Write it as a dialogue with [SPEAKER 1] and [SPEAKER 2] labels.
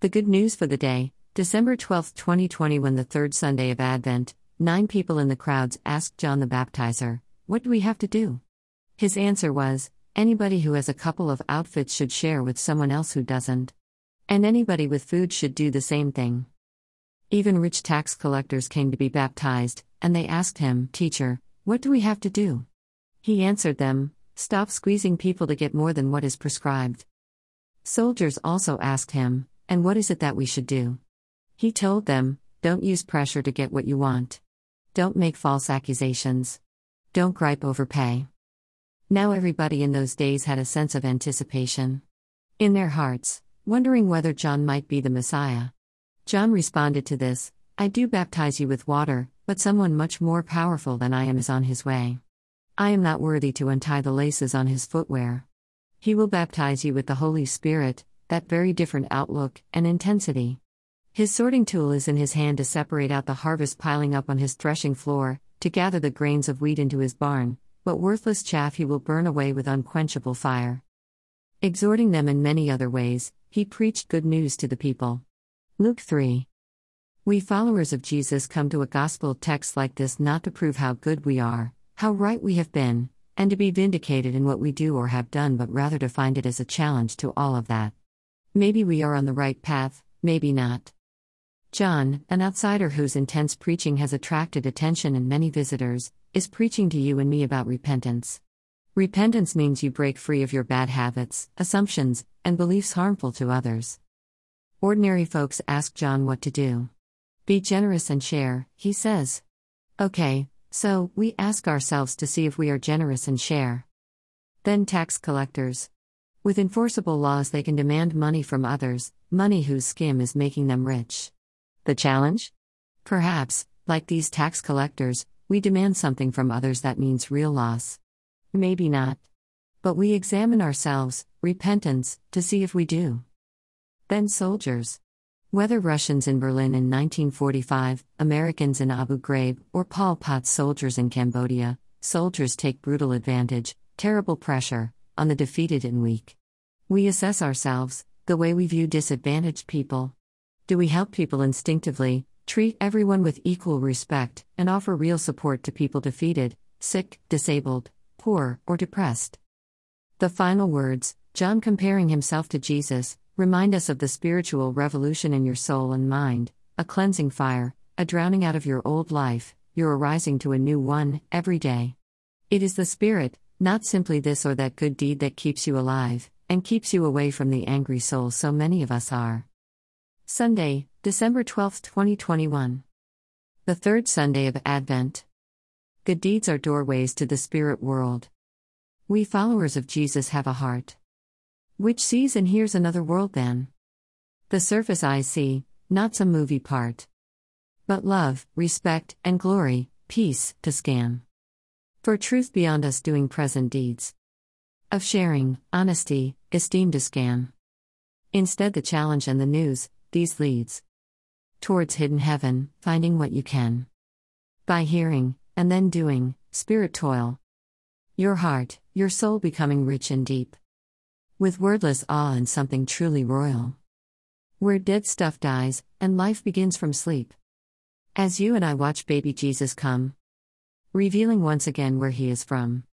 [SPEAKER 1] The good news for the day, December 12, 2020, when the third Sunday of Advent, nine people in the crowds asked John the Baptizer, What do we have to do? His answer was, Anybody who has a couple of outfits should share with someone else who doesn't. And anybody with food should do the same thing. Even rich tax collectors came to be baptized, and they asked him, Teacher, what do we have to do? He answered them, Stop squeezing people to get more than what is prescribed. Soldiers also asked him, and what is it that we should do? He told them, Don't use pressure to get what you want. Don't make false accusations. Don't gripe over pay. Now everybody in those days had a sense of anticipation. In their hearts, wondering whether John might be the Messiah. John responded to this I do baptize you with water, but someone much more powerful than I am is on his way. I am not worthy to untie the laces on his footwear. He will baptize you with the Holy Spirit, that very different outlook and intensity. His sorting tool is in his hand to separate out the harvest piling up on his threshing floor, to gather the grains of wheat into his barn, but worthless chaff he will burn away with unquenchable fire. Exhorting them in many other ways, he preached good news to the people. Luke 3. We followers of Jesus come to a gospel text like this not to prove how good we are, how right we have been, and to be vindicated in what we do or have done, but rather to find it as a challenge to all of that. Maybe we are on the right path, maybe not. John, an outsider whose intense preaching has attracted attention and many visitors, is preaching to you and me about repentance. Repentance means you break free of your bad habits, assumptions, and beliefs harmful to others. Ordinary folks ask John what to do. Be generous and share, he says. Okay, so we ask ourselves to see if we are generous and share. Then tax collectors. With enforceable laws, they can demand money from others, money whose skim is making them rich. The challenge? Perhaps, like these tax collectors, we demand something from others that means real loss. Maybe not. But we examine ourselves, repentance, to see if we do. Then soldiers. Whether Russians in Berlin in 1945, Americans in Abu Ghraib, or Pol Pot's soldiers in Cambodia, soldiers take brutal advantage, terrible pressure, on the defeated and weak. We assess ourselves, the way we view disadvantaged people. Do we help people instinctively, treat everyone with equal respect, and offer real support to people defeated, sick, disabled, poor, or depressed? The final words, John comparing himself to Jesus, remind us of the spiritual revolution in your soul and mind, a cleansing fire, a drowning out of your old life, your arising to a new one, every day. It is the Spirit, not simply this or that good deed that keeps you alive, and keeps you away from the angry soul so many of us are. Sunday, December 12, 2021. The third Sunday of Advent. Good deeds are doorways to the spirit world. We followers of Jesus have a heart which sees and hears another world then. The surface I see, not some movie part. But love, respect, and glory, peace, to scan for truth beyond us doing present deeds. Of sharing, honesty, esteem to scan. Instead, the challenge and the news, these leads towards hidden heaven, finding what you can. By hearing, and then doing, spirit toil. Your heart, your soul becoming rich and deep. With wordless awe and something truly royal. Where dead stuff dies, and life begins from sleep. As you and I watch baby Jesus come, revealing once again where he is from.